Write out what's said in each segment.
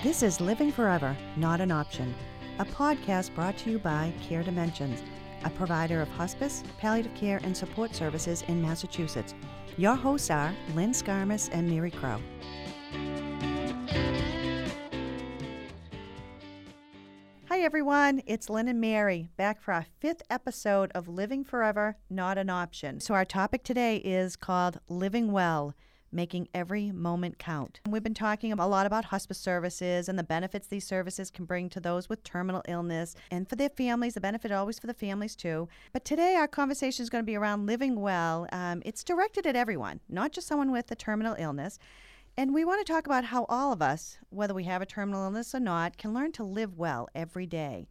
This is Living Forever, Not an Option, a podcast brought to you by Care Dimensions, a provider of hospice, palliative care, and support services in Massachusetts. Your hosts are Lynn Scarmus and Mary Crow. Hi, everyone. It's Lynn and Mary back for our fifth episode of Living Forever, Not an Option. So, our topic today is called Living Well making every moment count. We've been talking a lot about hospice services and the benefits these services can bring to those with terminal illness and for their families, the benefit always for the families too. But today our conversation is going to be around living well. Um, it's directed at everyone, not just someone with a terminal illness. And we want to talk about how all of us, whether we have a terminal illness or not, can learn to live well every day.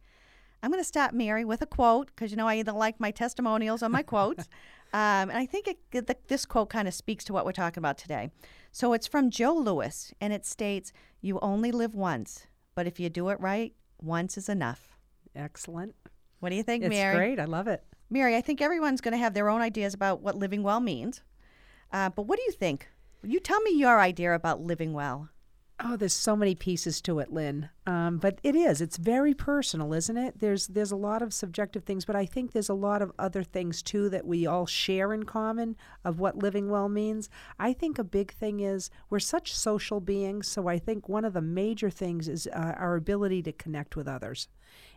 I'm going to start Mary with a quote because you know I either like my testimonials or my quotes. Um, and I think it, the, this quote kind of speaks to what we're talking about today. So it's from Joe Louis, and it states, You only live once, but if you do it right, once is enough. Excellent. What do you think, it's Mary? It's great. I love it. Mary, I think everyone's going to have their own ideas about what living well means. Uh, but what do you think? You tell me your idea about living well. Oh, there's so many pieces to it, Lynn. Um, but it is. It's very personal, isn't it? There's there's a lot of subjective things, but I think there's a lot of other things too that we all share in common of what living well means. I think a big thing is we're such social beings, so I think one of the major things is uh, our ability to connect with others,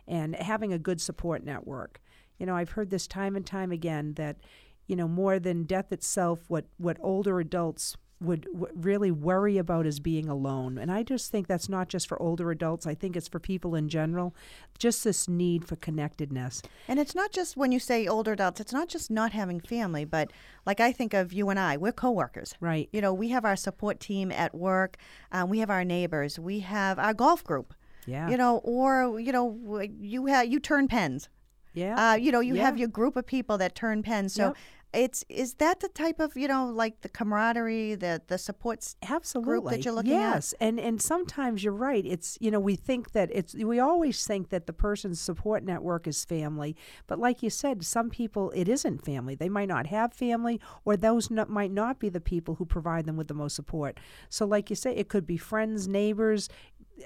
and having a good support network. You know, I've heard this time and time again that, you know, more than death itself, what what older adults would w- really worry about is being alone. And I just think that's not just for older adults, I think it's for people in general. Just this need for connectedness. And it's not just when you say older adults, it's not just not having family, but like I think of you and I, we're coworkers. Right. You know, we have our support team at work, um, we have our neighbors, we have our golf group. Yeah. You know, or, you know, you, have you turn pens. Yeah. Uh, you know, you yeah. have your group of people that turn pens. So Yep. It's is that the type of you know like the camaraderie, the the supports Absolutely. group that you're looking at? yes. and and sometimes you're right. It's you know we think that it's we always think that the person's support network is family, but like you said, some people it isn't family. They might not have family, or those not, might not be the people who provide them with the most support. So, like you say, it could be friends, neighbors,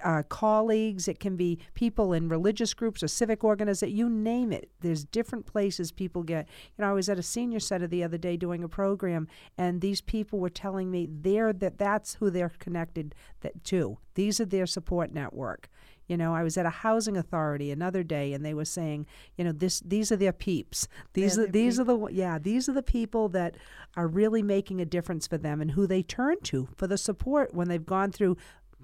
uh, colleagues. It can be people in religious groups or civic organizations. You name it. There's different places people get. You know, I was at a senior center the other day doing a program, and these people were telling me they're that that's who they're connected that to. These are their support network. You know, I was at a housing authority another day, and they were saying, you know, this these are their peeps. These They're are these are the yeah these are the people that are really making a difference for them and who they turn to for the support when they've gone through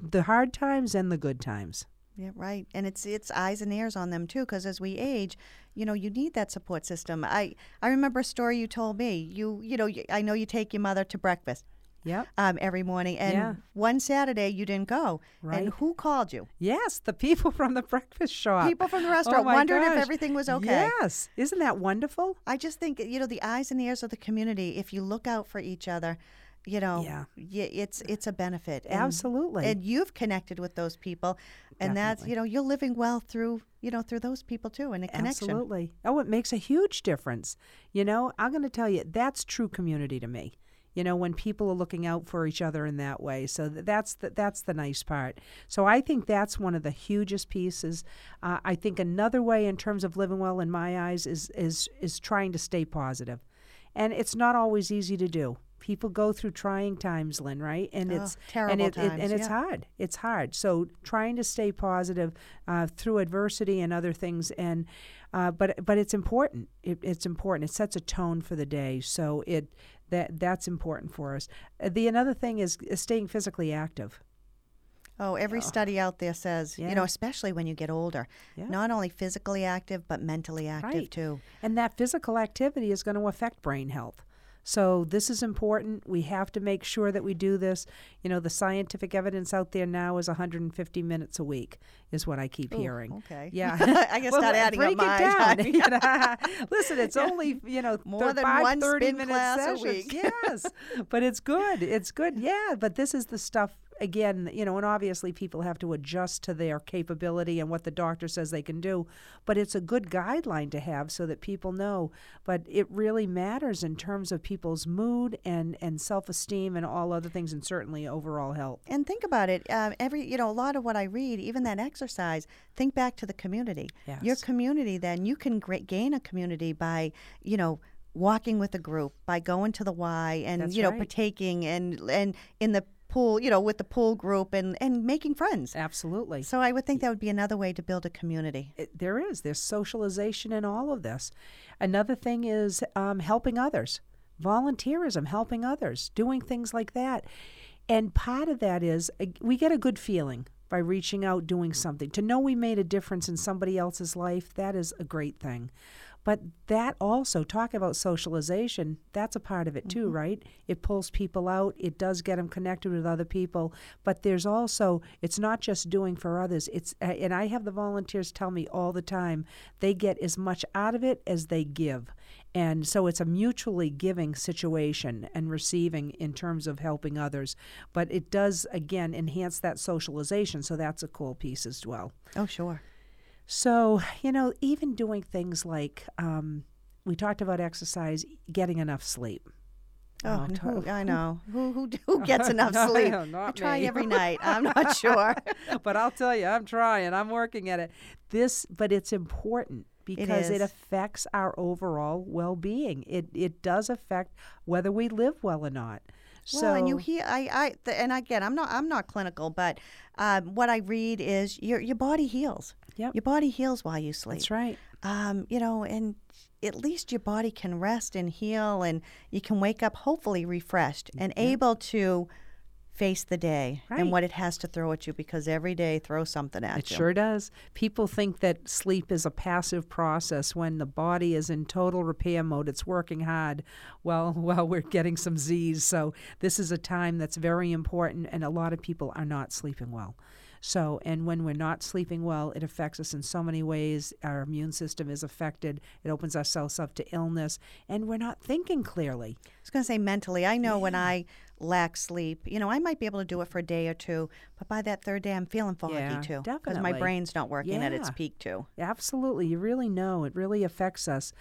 the hard times and the good times. Yeah, right. And it's it's eyes and ears on them too, because as we age, you know, you need that support system. I I remember a story you told me. You you know, I know you take your mother to breakfast Yep. um, every morning, and Yeah. one Saturday you didn't go. Right. And who called you? Yes, the people from the breakfast shop. People from the Oh restaurant my wondering if everything was okay. Yes. Isn't that wonderful? I just think you know the eyes and ears of the community. If you look out for each other, you know, Yeah. y- it's it's a benefit. And, Absolutely. And you've connected with those people, and that's you know you're living well through you know through those people too, and a connection. Absolutely. Oh, it makes a huge difference. You know, I'm going to tell you, that's true community to me. You know, when people are looking out for each other in that way. So that's the, that's the nice part. So I think that's one of the hugest pieces. Uh, I think another way in terms of living well in my eyes is is is trying to stay. And it's not always easy to do. People go through trying times, Lynn, right? And Oh, it's terrible and it, it- and it's yeah. hard. It's hard. So trying to stay positive uh, through adversity and other things, and uh, but but it's important. It, it's important. It sets a tone for the day. So it that that's important for us. Uh, the another thing is, is staying physically active. Oh, every study out there says, you know, especially when you get older, Yeah. not only physically active, but mentally active Right. too. And that physical activity is going to affect brain health. So this is important. We have to make sure that we do this. You know, the scientific evidence out there now is 150 minutes a week, is what I keep Ooh, hearing. okay. Yeah, I can Well, start uh, adding up break my it down. time. Listen, it's only you know More thir- than five one 30 spin minute class a week. yes, but it's good. It's good. Yeah, but this is the stuff again, you know, and obviously people have to adjust to their capability and what the doctor says they can do, but it's a good guideline to have so that people know. But it really matters in terms of people's mood and, and self esteem and all other things, and certainly overall health. And think about it. Um, every you know, a lot of what I read, even that exercise. Think back to the community. Yes. Your community. Then you can gra- gain a community by you know walking with a group, by going to the Y, and That's you know right. partaking and and in the pool, you know, with the pool group and and making friends. Absolutely. So I would think that would be another way to build a community. it, there is there's socialization in all of this another thing is um, helping others volunteerism helping others doing things like that and part of that is uh, we get a good feeling by reaching out doing something to know we made a difference in somebody else's life that is a great thing but that also talk about socialization that's a part of it too mm-hmm. right? It pulls people out it does get them connected with other people but there's also it's not just doing for others it's and i have the volunteers tell me all the time they get as much out of it as they give. And so it's a mutually giving situation and receiving in terms of helping others but it does again enhance that socialization so that's a cool piece as well. Oh sure. So, you know, even doing things like um, we talked about exercise, getting enough sleep. Oh, Oh, who, I know. Who, who who gets enough No, sleep? I try me. every night. I'm not sure. but I'll tell you, I'm trying. I'm working at it. This, but it's important because it affects our overall well-being. It it does affect whether we live well or not. Well, so and you hear, I, I, th- and again, I'm not, I'm not clinical, but um, what I read is your, your body heals. Yep. Your body heals while you sleep. that's right. Um, you know, and at least your body can rest and heal, and you can wake up hopefully refreshed and able to face the day Right. and what it has to throw at you because every day throws something at It you. It sure does. People think that sleep is a passive process when the body is in total repair mode. It's working hard. while while we're getting some Z's. So this is a time that's very important, and a lot of people are not sleeping well. So, and when we're not sleeping well, it affects us in so many ways. Our immune system is affected. It opens ourselves up to illness, and we're not thinking clearly. I was going to say mentally. I know when I lack sleep, you know, I might be able to do it for a day or two, but by that third day, I'm feeling foggy Yeah, too because my brain's not working at its peak too. Absolutely. You really know. It really affects us.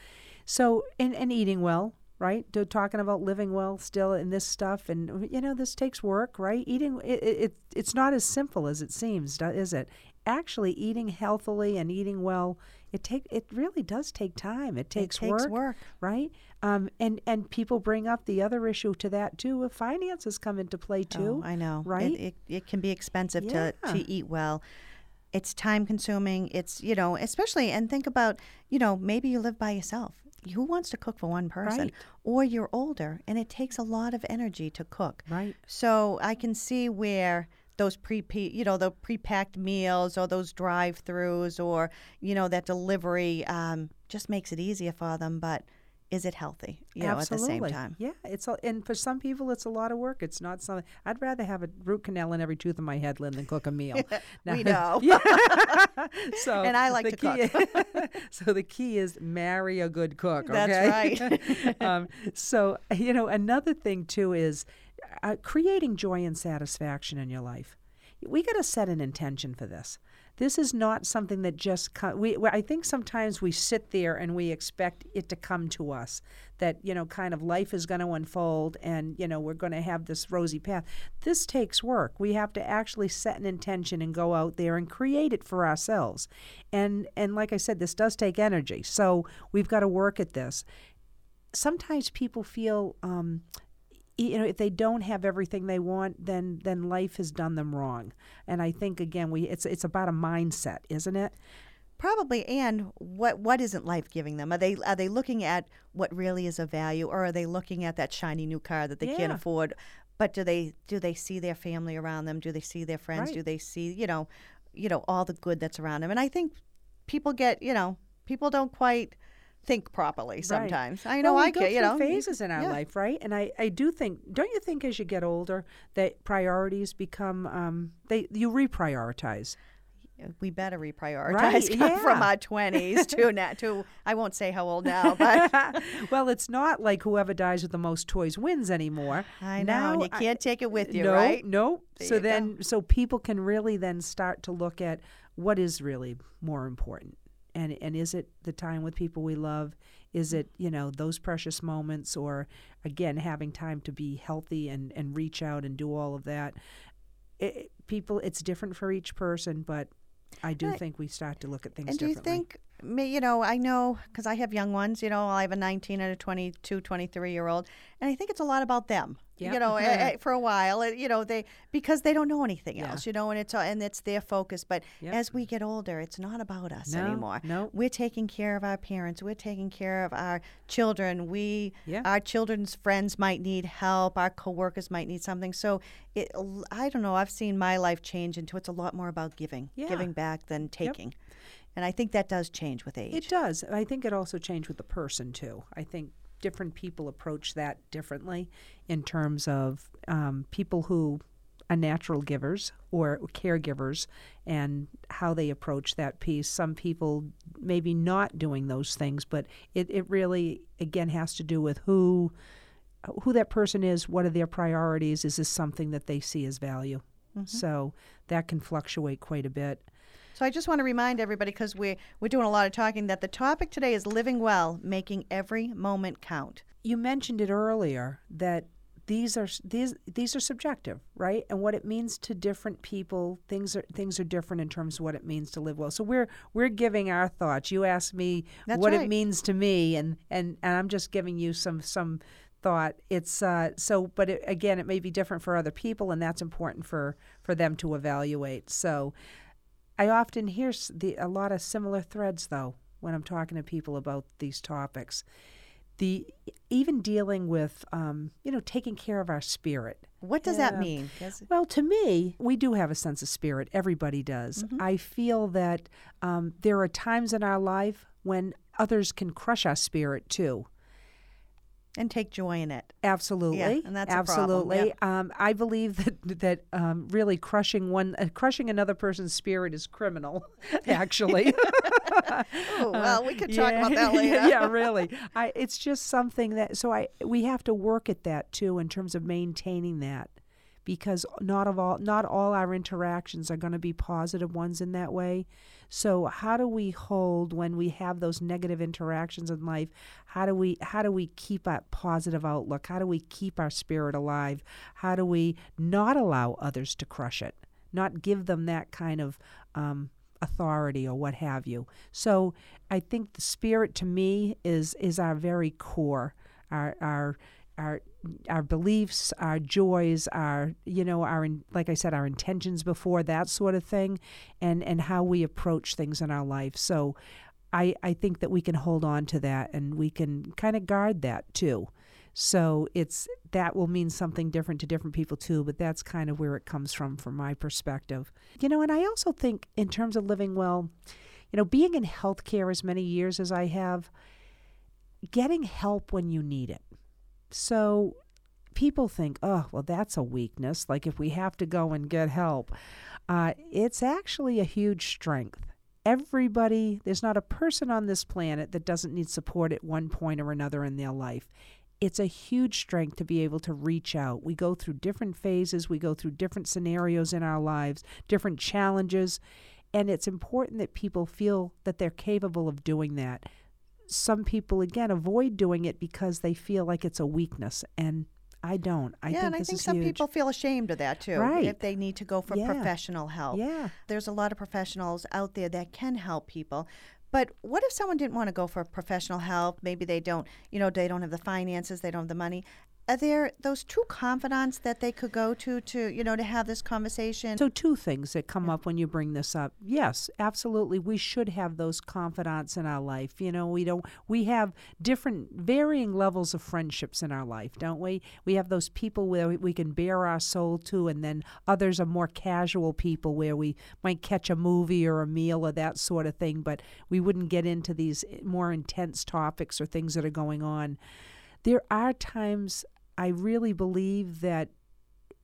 So, and, and eating well, right? To, talking about living well still in this stuff. And, you know, this takes work, right? Eating, it, it, it- it's not as simple as it seems, is it? Actually, eating healthily and eating well, it take it really does take time. It takes, takes work, work. right? Um, and and people bring up the other issue to that too. If finances come into play too, Oh, I know. Right? It, it, can be expensive to, to eat well. It's time consuming. It's, you know, especially, and think about, you know, maybe you live by yourself. Who wants to cook for one person? Right. Or you're older and it takes a lot of energy to cook. Right. So I can see where those pre you know the pre-packed meals or those drive-throughs or you know that delivery um, just makes it easier for them but is it healthy you know at the same time Yeah, it's a, and for some people it's a lot of work. It's not something I'd rather have a root canal in every tooth of my head, Lynn, than cook a meal. We know. so And I like to key, so the key is marry a good cook. That's right. um, so you know another thing too is uh, creating joy and satisfaction in your life. We got to set an intention for this. This is not something that just co- we. I think sometimes we sit there and we expect it to come to us. That you know, kind of life is going to unfold, and you know, we're going to have this rosy path. This takes work. We have to actually set an intention and go out there and create it for ourselves. And and like I said, this does take energy. So we've got to work at this sometimes people feel um, you know if they don't have everything they want then then life has done them wrong. And i think again we it's it's about a mindset isn't it? Probably and what what isn't life giving them? Are they are they looking at what really is of value or are they looking at that shiny new car that they can't afford? But do they do they see their family around them? Do they see their friends? Right. do they see you know you know all the good that's around them? And i think people get you know people don't quite think properly sometimes i know Well, we i get you know phases in our yeah. life right and i i do think don't you think as you get older that priorities become um they you reprioritize we better reprioritize Right, from yeah. our 20s to now to I won't say how old now, but well, it's not like whoever dies with the most toys wins anymore. I know Now and you can't take it with you, no, right? No. There So you go. then, so people can really then start to look at what is really more important, and and is it the time with people we love? Is it you know those precious moments, or again having time to be healthy and and reach out and do all of that? It, people, it's different for each person, but I do Right. think we start to look at things And do you differently. think, you know, I know because I have young ones, you know, I have a 19 and a 22, 23 year old, and I think it's a lot about them. Yep. You know, eh, eh, for a while, eh, you know, they because they don't know anything Yeah. else, you know, and it's uh, and it's their focus. But Yep. as we get older, it's not about us No, anymore. no. we're taking care of our parents. We're taking care of our children. We, Yeah. our children's friends might need help. Our coworkers might need something. So it, I don't know. I've seen my life change into it's a lot more about giving, Yeah. giving back than taking. And I think that does change with age. It does. I think it also changed with the person too. I think different people approach that differently in terms of um, people who are natural givers or caregivers and how they approach that piece. Some people maybe not doing those things, but it, it really again has to do with who who that person is, what are their priorities, is this something that they see as value? So that can fluctuate quite a bit. So I just want to remind everybody because we're we're doing a lot of talking that the topic today is living well, making every moment count. you mentioned it earlier that these are these these are subjective, right? And what it means to different people, things are things are different in terms of what it means to live well. So we're we're giving our thoughts. You asked me That's what right. it means to me, and and and I'm just giving you some some thought. It's uh so, but it, again, it may be different for other people, and that's important for for them to evaluate. So. I often hear the, a lot of similar threads, though, when I'm talking to people about these topics. The even dealing with, um, you know, taking care of our spirit. What does that mean? Well, to me, we do have a sense of spirit. Everybody does. I feel that um, there are times in our life when others can crush our spirit too. And take joy in it. Absolutely, and that's absolutely. Um, I believe that that um, really crushing one, uh, crushing another person's spirit is criminal. Actually, Oh, well, we could talk Yeah, about that later. yeah, yeah, really. I, it's just something that so I we have to work at that too in terms of maintaining that because not of all not all our interactions are going to be positive ones in that way. So how do we hold when we have those negative interactions in life? How do we how do we keep a positive outlook? How do we keep our spirit alive? How do we not allow others to crush it? Not give them that kind of um, authority or what have you. So I think the spirit to me is is our very core, our our our our beliefs, our joys, our you know our like I said, our intentions before that sort of thing, and and how we approach things in our life. So. I, I think that we can hold on to that and we can kind of guard that too. So it's that will mean something different to different people too, but that's kind of where it comes from from my perspective. You know, and I also think in terms of living well, you know, being in healthcare as many years as I have, getting help when you need it. So people think, oh, well, that's a weakness. Like if we have to go and get help, uh, it's actually a huge strength. Everybody, there's not a person on this planet that doesn't need support at one point or another in their life. It's a huge strength to be able to reach out. We go through different phases, we go through different scenarios in our lives, different challenges, and it's important that people feel that they're capable of doing that. Some people, again, avoid doing it because they feel like it's a weakness, and I don't. I yeah, think and I think some huge. people feel ashamed of that too. Right. If they need to go for Yeah. professional help. Yeah. There's a lot of professionals out there that can help people. But what if someone didn't want to go for professional help? Maybe they don't, you know, they don't have the finances, they don't have the money. Are there those true confidants that they could go to to, you know, to have this conversation? So, two things that come up when you bring this up. Yes, absolutely. We should have those confidants in our life. You know, we don't, we have different, varying levels of friendships in our life, don't we? We have those people where we- we can bare our soul to, and then others are more casual people where we might catch a movie or a meal or that sort of thing, but we wouldn't get into these eh, more intense topics or things that are going on. There are times I really believe that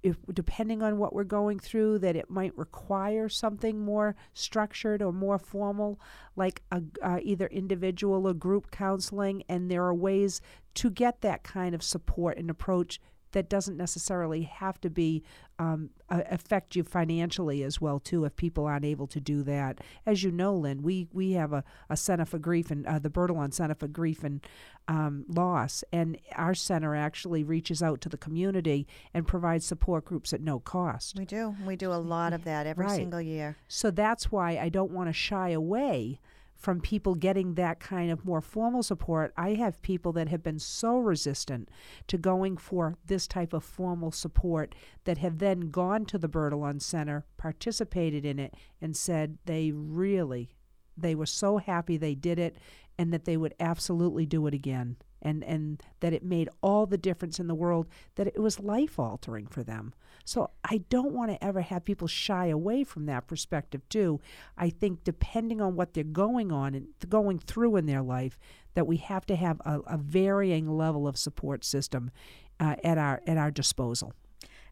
if depending on what we're going through that it might require something more structured or more formal like a, uh, either individual or group counseling. And there are ways to get that kind of support and approach that doesn't necessarily have to be um, affect you financially as well too if people aren't able to do that. As you know lynn we we have a, a center for grief and uh, the Bertolon center for grief and um, loss. And our center actually reaches out to the community and provides support groups at no cost. We do. We do a lot of that every right. single year. So that's why i don't want to shy away from people getting that kind of more formal support. I have people that have been so resistant to going for this type of formal support that have then gone to the Bertolon Center, participated in it, and said they really, they were so happy they did it and that they would absolutely do it again. And, and that it made all the difference in the world, that it was life altering for them. So I don't want to ever have people shy away from that perspective too. I think depending on what they're going on and going through in their life, that we have to have a, a varying level of support system uh, at our at our disposal.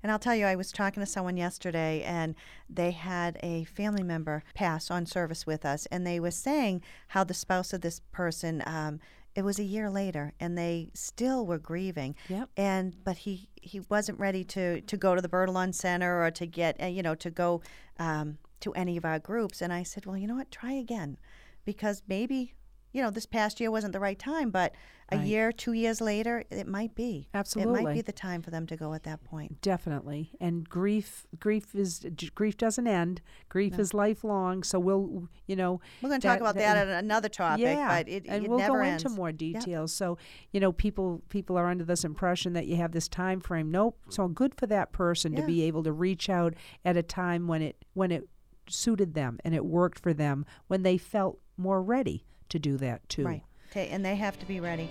And I'll tell you, I was talking to someone yesterday, and they had a family member pass on service with us, and they were saying how the spouse of this person um, it was a year later and they still were grieving. Yep. and but he he wasn't ready to to go to the Bertolon center or to get uh, you know to go um, to any of our groups. And i said well you know what? Try again because maybe you know, this past year wasn't the right time, but a right. year, two years later, it might be. Absolutely, it might be the time for them to go at that point. Definitely, and grief, grief is grief doesn't end. Grief no. is lifelong. So we'll, you know, we're going to talk about that, that, at another topic. Yeah, but it, and it we'll never go ends. into more details. So you know, people people are under this impression that you have this time frame. Nope. So good for that person yeah. to be able to reach out at a time when it when it suited them and it worked for them when they felt more ready to do that too. Right. Okay, and they have to be ready.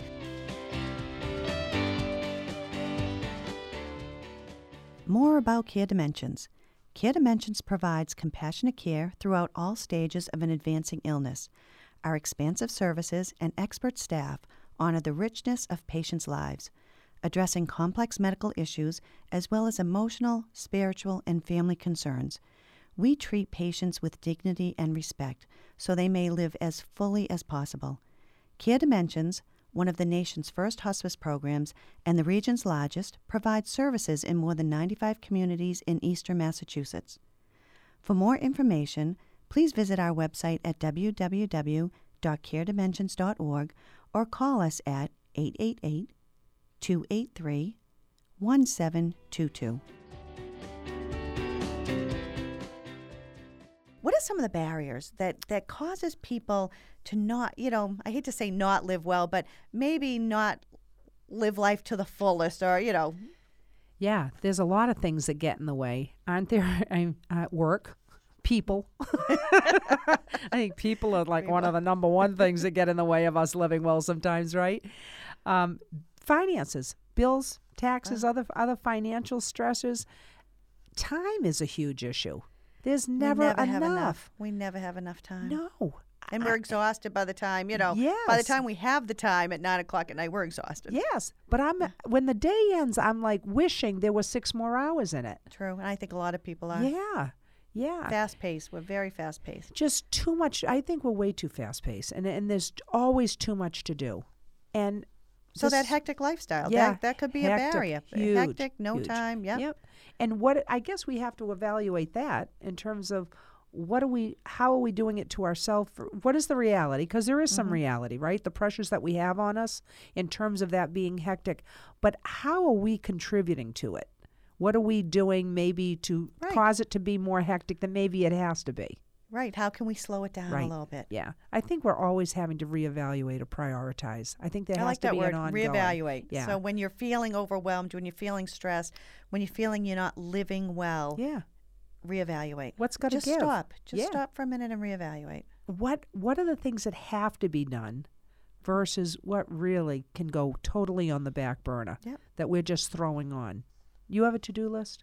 More about Care Dimensions. Care Dimensions provides compassionate care throughout all stages of an advancing illness. Our expansive services and expert staff honor the richness of patients' lives, addressing complex medical issues as well as emotional, spiritual, and family concerns. We treat patients with dignity and respect so they may live as fully as possible. Care Dimensions, one of the nation's first hospice programs and the region's largest, provides services in more than 95 communities in eastern Massachusetts. For more information, please visit our website at www.caredimensions.org or call us at 888 283 1722. Some of the barriers that that causes people to not you know i hate to say not live well but maybe not live life to the fullest or you know. Yeah there's a lot of things that get in the way. Aren't there at uh, work people? I think people are like people. one of the number one things that get in the way of us living well sometimes right? Um, finances bills taxes uh, other other financial stressors. Time is a huge issue there's never, never enough. enough. We never have enough time. No. And we're exhausted by the time, you know. Yes. By the time we have the time at nine o'clock at night, we're exhausted. Yes. But I'm when the day ends, I'm like wishing there was six more hours in it. True. And I think a lot of people are. Yeah. Yeah. Fast paced. We're very fast paced. Just too much I think we're way too fast paced and and there's always too much to do. And so that hectic lifestyle, yeah, that, that could be hectic, a barrier. Huge, hectic, no huge. time. Yep. Yep. And what I guess we have to evaluate that in terms of what are we how are we doing it to ourselves what is the reality because there is some Mm-hmm. reality right the pressures that we have on us in terms of that being hectic but how are we contributing to it what are we doing maybe to Right. cause it to be more hectic than maybe it has to be Right. How can we slow it down Right. a little bit? yeah i think we're always having to reevaluate or prioritize i think there I has like to that be word, an ongoing reevaluate. yeah So when you're feeling overwhelmed, when you're feeling stressed, when you're feeling you're not living well, yeah reevaluate. what's got to give? Just stop. Just Yeah. stop for a minute and reevaluate. what what are the things that have to be done versus what really can go totally on the back burner Yep. that we're just throwing on you have a to-do list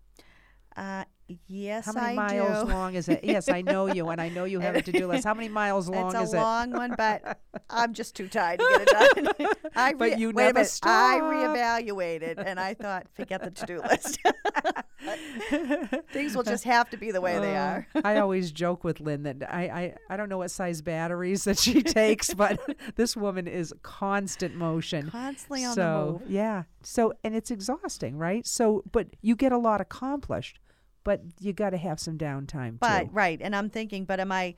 Uh, Yes, How many I miles do. long is it? Yes, I know you, and I know you have a to-do list. How many miles long it's is it? It's a long one, but I'm just too tired to get it done. I But you wait a never minute, I reevaluated, and I thought, forget the to-do list. Things will just have to be the way they Uh, are. I always joke with Lynn that I, I, I don't know what size batteries that she takes, but this woman is constant motion. Constantly on so the move. yeah, so and it's exhausting, right? So, but you get a lot accomplished, but you got to have some downtime But too. right, and I'm thinking, but am I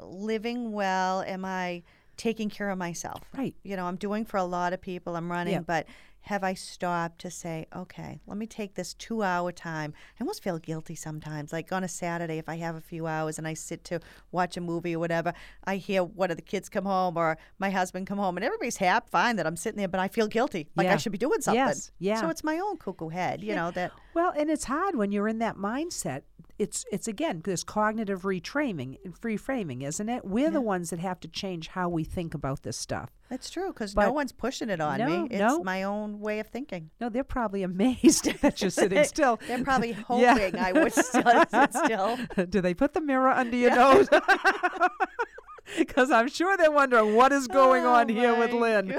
living well? Am I taking care of myself? Right. You know, I'm doing for a lot of people. I'm running, Yeah. but have I stopped to say, okay, let me take this two hour time? I almost feel guilty sometimes. Like on a Saturday, if I have a few hours and I sit to watch a movie or whatever, I hear one of the kids come home or my husband come home, and everybody's happy, fine that I'm sitting there, but I feel guilty, like I should be doing something. Yes, yeah. So it's my own cuckoo head, you know that. Well, and it's hard when you're in that mindset. It's it's again this cognitive retraining, and reframing, isn't it? We're the ones that have to change how we think about this stuff. That's true because no one's pushing it on No, me. It's no. my own way of thinking. No, they're probably amazed that you're sitting still. They're probably Yeah. hoping I would still sit still. Do they put the mirror under your nose? Because I'm sure they're wondering what is going Oh, on here with Lynn.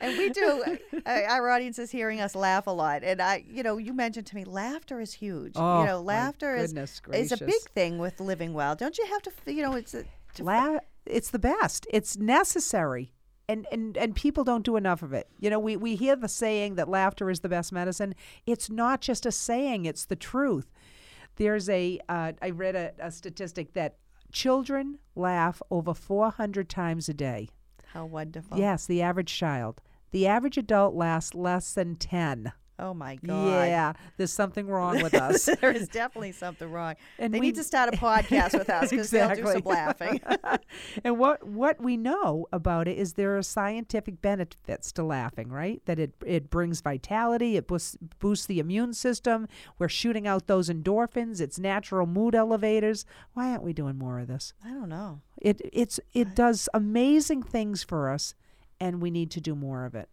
And we do. Uh, our audience is hearing us laugh a lot, and I, you know, you mentioned to me laughter is huge. Oh, you know, laughter is is a big thing with living well. Don't you have to? You know, it's a, to La- it's the best. It's necessary. And, and and people don't do enough of it. You know, we, we hear the saying that laughter is the best medicine. It's not just a saying, it's the truth. There's a uh, I read a, a statistic that children laugh over 400 times a day. how wonderful. Yes, the average child. The average adult laughs less than 10. Oh my God. Yeah, there's something wrong with us. there is definitely something wrong. And they we- need to start a podcast with us because they'll do some laughing. and what what we know about it is there are scientific benefits to laughing, right? That it it brings vitality, it boosts, boosts the immune system. We're shooting out those endorphins. It's natural mood elevators. Why aren't we doing more of this? I don't know. It it's it does amazing things for us, and we need to do more of it.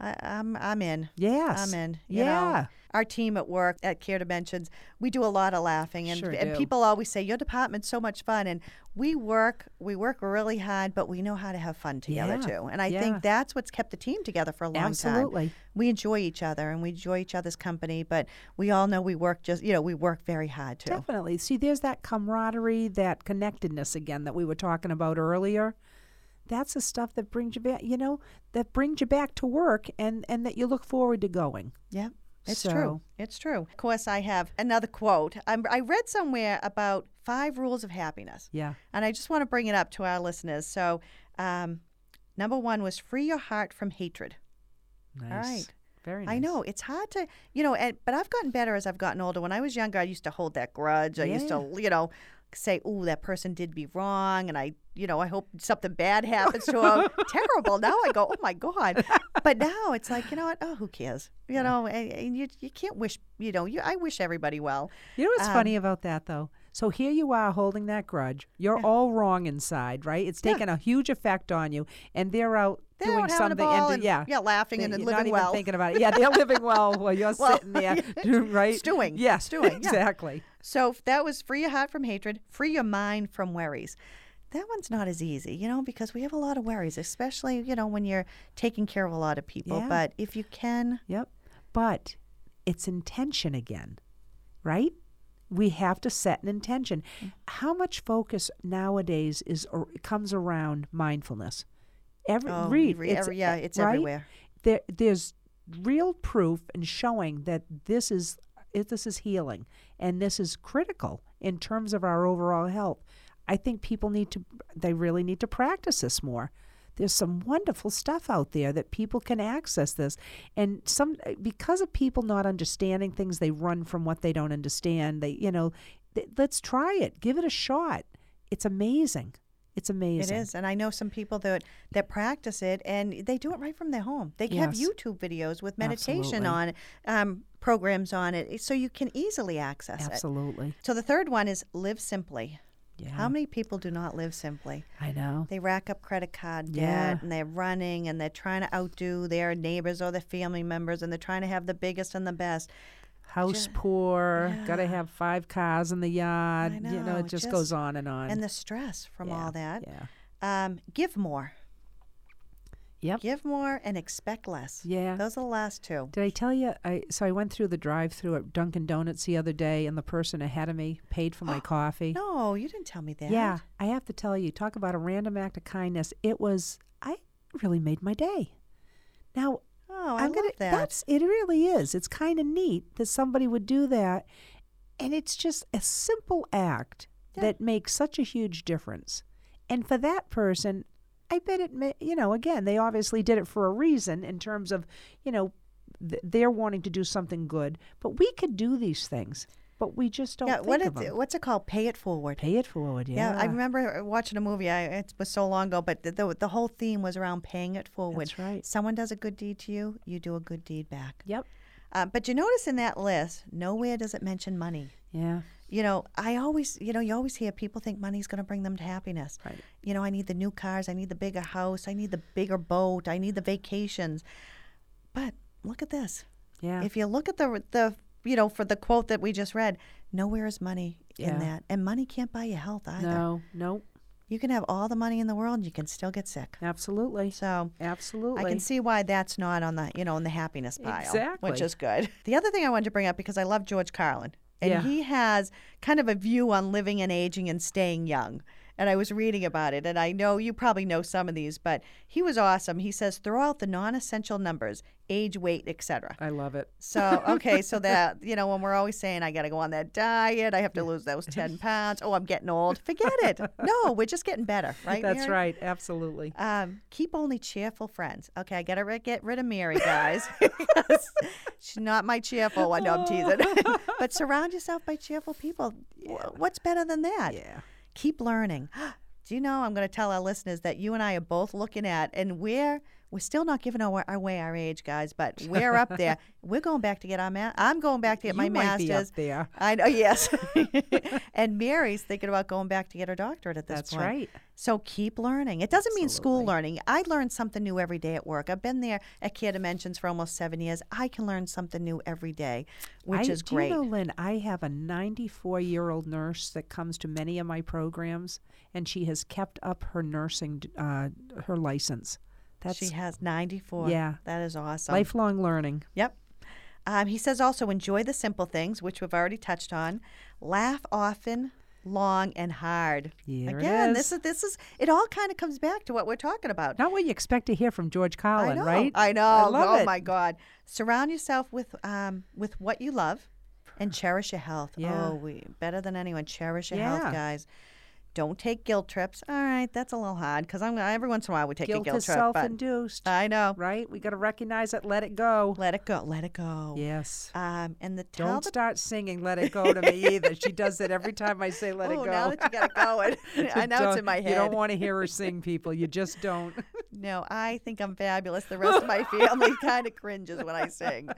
I, I'm I'm in. Yes, I'm in. You yeah. Know, our team at work at Care Dimensions, we do a lot of laughing, and Sure and people always say your department's so much fun, and we work we work really hard, but we know how to have fun together Yeah, too. And I yeah. think that's what's kept the team together for a long time. Absolutely. We enjoy each other and we enjoy each other's company, but we all know we work just you know we work very hard too. Definitely. See, there's that camaraderie, that connectedness again that we were talking about earlier. That's the stuff that brings you back, you know, that brings you back to work and and that you look forward to going. Yeah, it's So- true. It's true. Of course, I have another quote. I'm, I read somewhere about five rules of happiness. Yeah. And I just want to bring it up to our listeners. So, um, number one was free your heart from hatred. Nice. All right. Very nice. I know it's hard to, you know, and, but I've gotten better as I've gotten older. When I was younger, I used to hold that grudge. I used to, you know, say, "Oh, that person did me wrong," and I, you know, I hope something bad happens to him. Terrible. Now I go, "Oh my god!" But now it's like, you know what? Oh, who cares? You know, and, and you you can't wish, you know, you I wish everybody well. You know what's Um, funny about that though? So here you are holding that grudge. You're all wrong inside, right? It's Yeah. taking a huge effect on you, and they're out They're doing something. ball and, and, yeah, yeah, laughing They- and living well. thinking about it. Yeah, they're living well while you're Well, sitting there, right? Stewing. Yeah, Stewing, yeah. exactly. So that was free your heart from hatred, free your mind from worries. That one's not as easy, you know, because we have a lot of worries, especially, you know, when you're taking care of a lot of people. Yeah. But if you can, Yep. But it's intention again, right? We have to set an intention. Mm. How much focus nowadays is or comes around mindfulness? Every oh, read, every- it's, every- yeah, it's right? everywhere. There, there's real proof and showing that this is it, this is healing and this is critical in terms of our overall health. I think people need to they really need to practice this more. There's some wonderful stuff out there that people can access this and some because of people not understanding things they run from what they don't understand. They you know th- let's try it. Give it a shot. It's amazing. It's amazing. It is, and I know some people that that practice it, and they do it right from their home. They have YouTube videos with meditation Absolutely. on um, programs on it, so you can easily access it. Absolutely. So the third one is live simply. Yeah. How many people do not live simply? I know. They rack up credit card debt Yeah. and they're running and they're trying to outdo their neighbors or their family members and they're trying to have the biggest and the best. House Ju- poor, got to have five cars in the yard. You know, know, it just, just- goes on and on. and the stress from Yeah, all that. Yeah. Um, give more. Yep. Give more and expect less. Yeah. Those are the last two. Did I tell you? I so I went through the drive-through at Dunkin' Donuts the other day, and the person ahead of me paid for my coffee. No, you didn't tell me that. Yeah, I have to tell you, talk about a random act of kindness. It was, I really made my day. Now, Oh, I I'm love gonna, that. That's it. Really is. It's kind of neat that somebody would do that, and it's just a simple act Yeah. that makes such a huge difference. And for that person, I bet it. ma- You know, again, they obviously did it for a reason in terms of, you know, th- they're wanting to do something good. But we could do these things, but we just don't yeah. What is, them. what's it called? Pay it forward. Pay it forward. Yeah, Yeah, I remember watching a movie. I, it was so long ago, but the, the the whole theme was around paying it forward. That's right. Someone does a good deed to you, you do a good deed back. Yep. Uh, but you notice in that list, nowhere does it mention money. Yeah. You know, I always, you know, you always hear people think money's going to bring them to happiness. Right. You know, I need the new cars, I need the bigger house, I need the bigger boat, I need the vacations. But look at this. Yeah. If you look at the the you know for the quote that we just read, nowhere is money Yeah. in that, and money can't buy you health either. no. No. You can have all the money in the world, and you can still get sick. Absolutely. So Absolutely. I can see why that's not on the you know in the happiness pile, Exactly. which is good. The other thing I wanted to bring up because I love George Carlin, and Yeah. he has kind of a view on living and aging and staying young. And I was reading about it, and I know you probably know some of these, but he was awesome. He says throw out the non-essential numbers, age, weight, etc. I love it. So okay, so that you know when we're always saying I got to go on that diet, I have to lose those ten pounds. Oh, I'm getting old. Forget it. No, we're just getting better, right? That's Mary? right. Absolutely. Um, keep only cheerful friends. Okay, I gotta ri- get rid of Mary, guys. She's not my cheerful one. No, I'm teasing. but surround yourself by cheerful people. Wh- What's better than that? Yeah. Keep learning. Do you know? I'm going to tell our listeners that you and I are both looking at, and we're we're still not giving away our age, guys, but we're up there. We're going back to get our ma- I'm going back to get my you might be up master's. there. I know, yes. and Mary's thinking about going back to get her doctorate at this That's point. right. So keep learning. It doesn't mean school learning. I learn something new every day at work. I've been there at Care Dimensions for almost seven years. I can learn something new every day, which I, is do great. You know, Lynn, I have a 94 year old nurse that comes to many of my programs, and she has kept up her nursing, uh, her license. That's she has 94. Yeah. That is awesome. lifelong learning. Yep. Um, he says also enjoy the simple things, which we've already touched on. Laugh often, long, and hard. Here it Again, is. this is this is it. All kind of comes back to what we're talking about. Not what you expect to hear from George I Carlin, know. right? I know. I love oh it. my God! Surround yourself with um with what you love, and cherish your health. Yeah. Oh, we better than anyone. Cherish your Yeah. health, guys. Don't take guilt trips. All right, that's a little hard because I'm every once in a while we take Guilt a guilt is trip, self-induced. I know. right? We got to recognize it, let it go. Let it go. Let it go. Yes. Um, and the Don't the start singing "Let It Go" to me either. She does it every time I say "Let oh, It Go." now that you got it going, I know it's in my head. You don't want to hear her sing, people. You just don't. No, I think I'm fabulous. The rest of my family kind of cringes when I sing.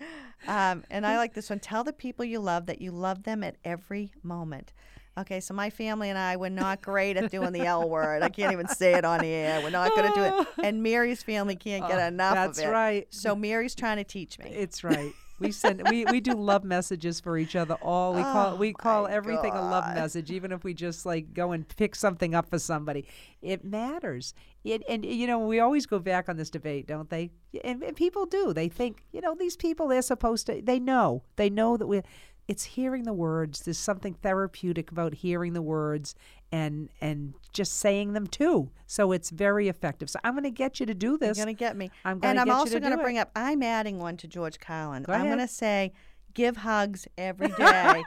Um, and I like this one. Tell the people you love that you love them at every moment. Okay, so my family and I, we're not great at doing the L word. I can't even say it on the air. We're not going to do it. And Mary's family can't get Oh, enough that's of it. right. So Mary's trying to teach me. It's right. We send we, we do love messages for each other all we call Oh, we call everything a love message even if we just like go and pick something up for somebody it matters it, and you know we always go back on this debate don't they and, and people do they think you know these people they're supposed to they know they know that we it's hearing the words there's something therapeutic about hearing the words and and just saying them too so it's very effective so i'm going to get you to do this. You're going to get me. I'm gonna and I'm get also going to do it. bring up, I'm adding one to George Carlin. Go I'm going to say, give hugs every day.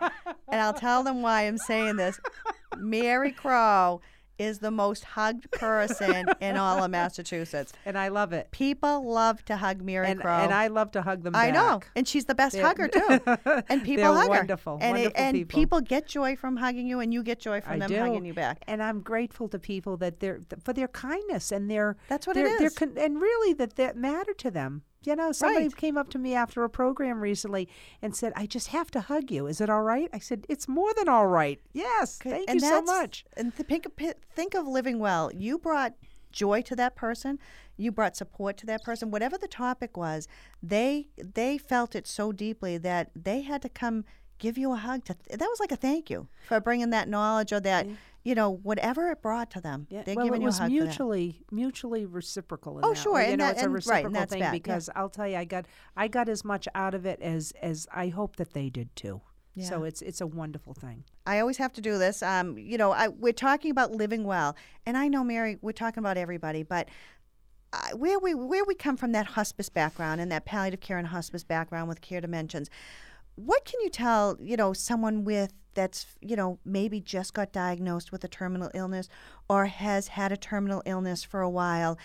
and I'll tell them why I'm saying this. Mary Crow is the most hugged person in all of Massachusetts. and i love it People love to hug Mary and, Crow. and i love to hug them I know, and she's the best They're- hugger too. And people hug wonderful, her, and wonderful and people. get joy from hugging you, and you get joy from I them do. hugging you back. And I'm grateful to people that they're for their kindness and their That's what their, it con- and really that that matter to them. You know, somebody Right. came up to me after a program recently and said, "I just have to hug you. Is it all right?" I said, "It's more than all right. Yes, Good. thank and you so much." And th- think, of- think of living well. You brought joy to that person you brought support to that person whatever the topic was they they felt it so deeply that they had to come give you a hug to that was like a thank you for bringing that knowledge or that you know whatever it brought to them Yeah, they're well, giving it you a was hug for that. mutually mutually reciprocal. In Oh, sure, you and know, that- it's a and- right, reciprocal thing bad, yeah. because I'll tell you, I got I got as much out of it as as I hope that they did too. Yeah. So it's it's a wonderful thing. I always have to do this. Um, you know, I, we're talking about living well, and I know, Mary, we're talking about everybody, but uh, where we where we come from that hospice background and that palliative care and hospice background with care dimensions, what can you tell you know someone with that's you know maybe just got diagnosed with a terminal illness or has had a terminal illness for a while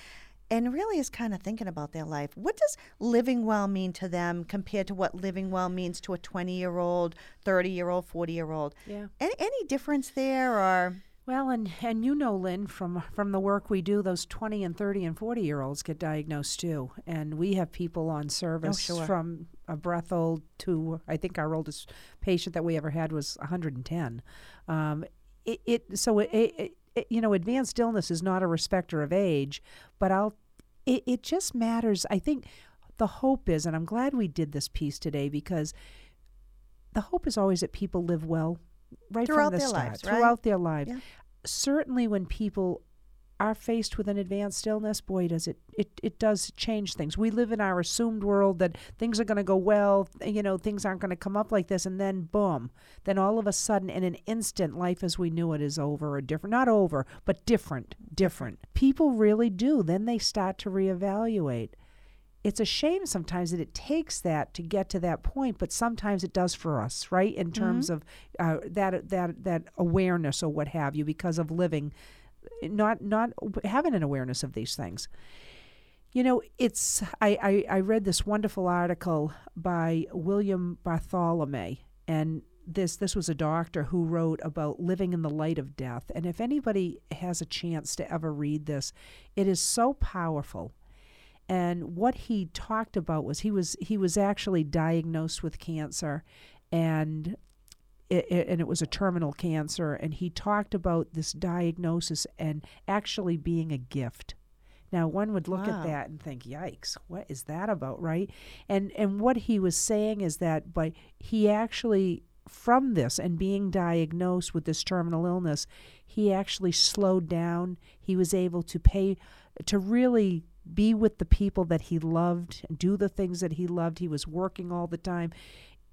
and really is kind of thinking about their life what does living well mean to them compared to what living well means to a 20 year old 30 year old 40 year old Yeah. any, any difference there or Well, and and you know, Lynn, from from the work we do, those twenty and thirty and forty year olds get diagnosed too, and we have people on oh, service sure. from a breath old to I think our oldest patient that we ever had was one hundred and ten. Um, it, it so it, it, it you know advanced illness is not a respecter of age, but I'll it, it just matters. I think the hope is, and I'm glad we did this piece today because the hope is always that people live well right Throughout from the their start, lives, right? throughout their lives. Yeah. Certainly, when people are faced with an advanced illness, boy, does it it it does change things. We live in our assumed world that things are going to go well, you know, things aren't going to come up like this, and then boom, then all of a sudden, in an instant, life as we knew it is over or different. Not over, but different, different. People really do. Then they start to reevaluate it's a shame sometimes that it takes that to get to that point, but sometimes it does for us, right? In terms of uh, that that that awareness or what have you, because of living, not not having an awareness of these things. You know, it's I, I, I read this wonderful article by William Bartholome, and this this was a doctor who wrote about living in the light of death. And if anybody has a chance to ever read this, it is so powerful and what he talked about was he was he was actually diagnosed with cancer and it, it- and it was a terminal cancer and he talked about this diagnosis and actually being a gift now one would look Wow. at that and think yikes what is that about right and and what he was saying is that but he actually from this and being diagnosed with this terminal illness he actually slowed down he was able to pay to really be with the people that he loved, do the things that he loved. He was working all the time.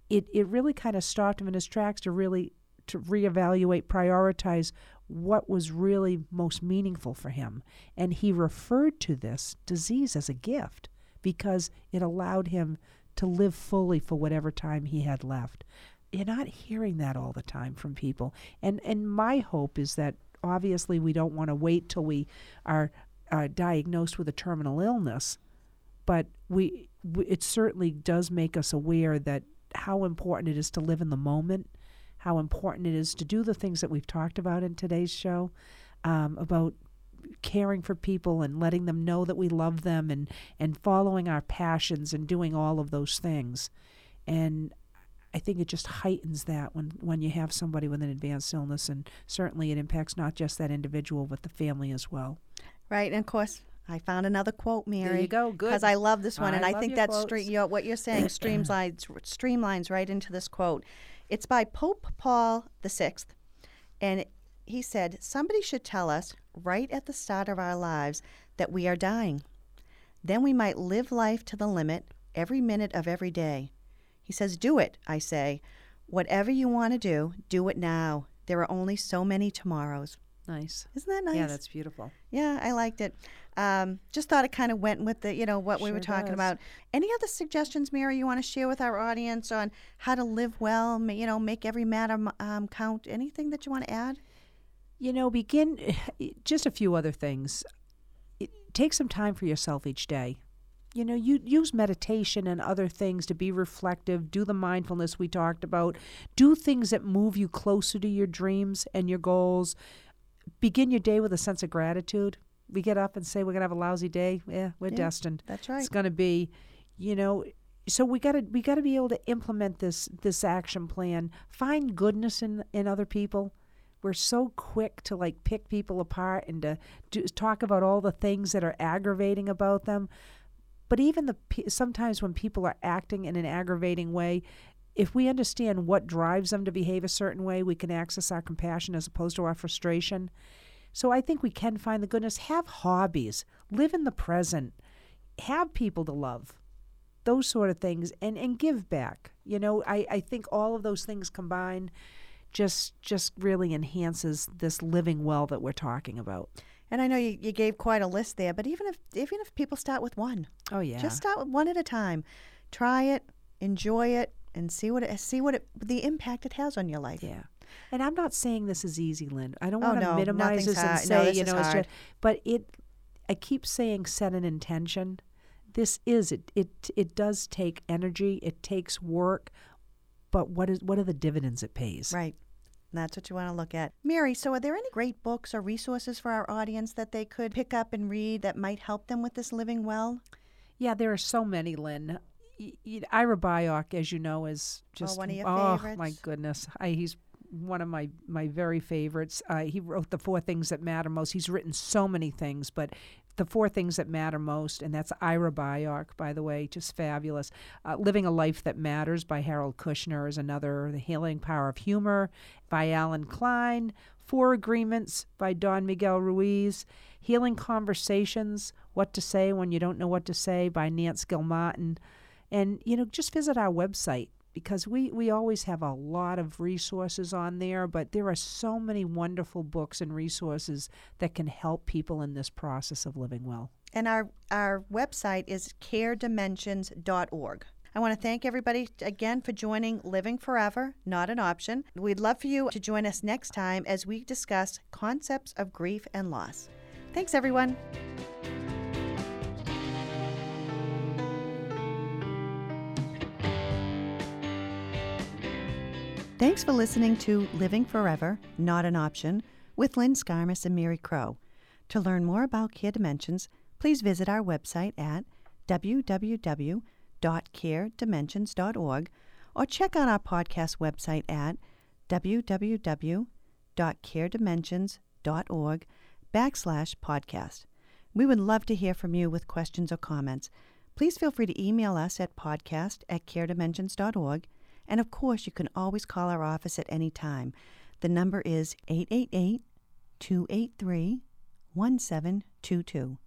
It it really kind of stopped him in his tracks to really to reevaluate, prioritize what was really most meaningful for him. And he referred to this disease as a gift because it allowed him to live fully for whatever time he had left. You're not hearing that all the time from people. And and my hope is that obviously we don't want to wait till we are uh, diagnosed with a terminal illness, but we, we it certainly does make us aware that how important it is to live in the moment, how important it is to do the things that we've talked about in today's show, um, about caring for people and letting them know that we love them and and following our passions and doing all of those things, and I think it just heightens that when when you have somebody with an advanced illness, and certainly it impacts not just that individual but the family as well. right and of course i found another quote mary There you go. Good. because I love this one, I and I think your that stre- you know, what you're saying streamlines streamlines right into this quote. It's by Pope Paul the Sixth, and he said, "Somebody should tell us right at the start of our lives that we are dying. Then we might live life to the limit every minute of every day." He says, "Do it," I say. Whatever you want to do, do it now. There are only so many tomorrows. Nice. Isn't that nice? Yeah, that's beautiful. Yeah, I liked it. Um, just thought it kind of went with the, you know, what we were talking does. about. Any other suggestions, Mary, you want to share with our audience on how to live well? You know, make every matter um, count. Anything that you want to add? You know, begin just a few other things. It, take some time for yourself each day. You know, you use meditation and other things to be reflective. Do the mindfulness we talked about. Do things that move you closer to your dreams and your goals. Begin your day with a sense of gratitude. We get up and say we're gonna have a lousy day. Yeah, we're Yeah, destined. That's right. It's going to be, you know, so we got to we got to be able to implement this this action plan. Find goodness in in other people. we're so quick to like pick people apart and to do, talk about all the things that are aggravating about them. But even the sometimes when people are acting in an aggravating way, if we understand what drives them to behave a certain way, we can access our compassion as opposed to our frustration. So I think we can find the goodness. Have hobbies, live in the present, have people to love, those sort of things, and, and give back. You know, I, I think all of those things combined just just really enhances this living well that we're talking about. And I know you, you gave quite a list there, but even if even if people start with one, oh yeah, just start with one at a time. Try it, enjoy it, and see what it see what it the impact it has on your life. Yeah. And I'm not saying this is easy, Lynn. I don't oh, want to no, minimize this hard. and say, no, you know, it's just, but it I keep saying set an intention. This is it it it does take energy, it takes work, but what is what are the dividends it pays? Right. That's what you want to look at. Mary, so are there any great books or resources for our audience that they could pick up and read that might help them with this living well? Yeah, there are so many, Lynn. Ira Byock, as you know, is just oh, one of your oh favorites. my goodness, I, he's one of my my very favorites. Uh, he wrote the four things that matter most. He's written so many things, but the four things that matter most, and that's Ira Byock, by the way, just fabulous. Uh, Living a Life That Matters by Harold Kushner is another. The Healing Power of Humor by Alan Klein. Four Agreements by Don Miguel Ruiz. Healing Conversations What to Say When You Don't Know What to Say by Nance Guilmartin. And, you know, just visit our website because we, we always have a lot of resources on there, but there are so many wonderful books and resources that can help people in this process of living well. And our, our website is caredimensions.org. I want to thank everybody again for joining Living Forever, Not an Option. We'd love for you to join us next time as we discuss concepts of grief and loss. Thanks, everyone. Thanks for listening to Living Forever, Not an Option with Lynn Skarmis and Mary Crow. To learn more about Care Dimensions, please visit our website at www.caredimensions.org or check out our podcast website at www.caredimensions.org backslash podcast. We would love to hear from you with questions or comments. Please feel free to email us at podcast at caredimensions.org and of course, you can always call our office at any time. The number is 888 283 1722.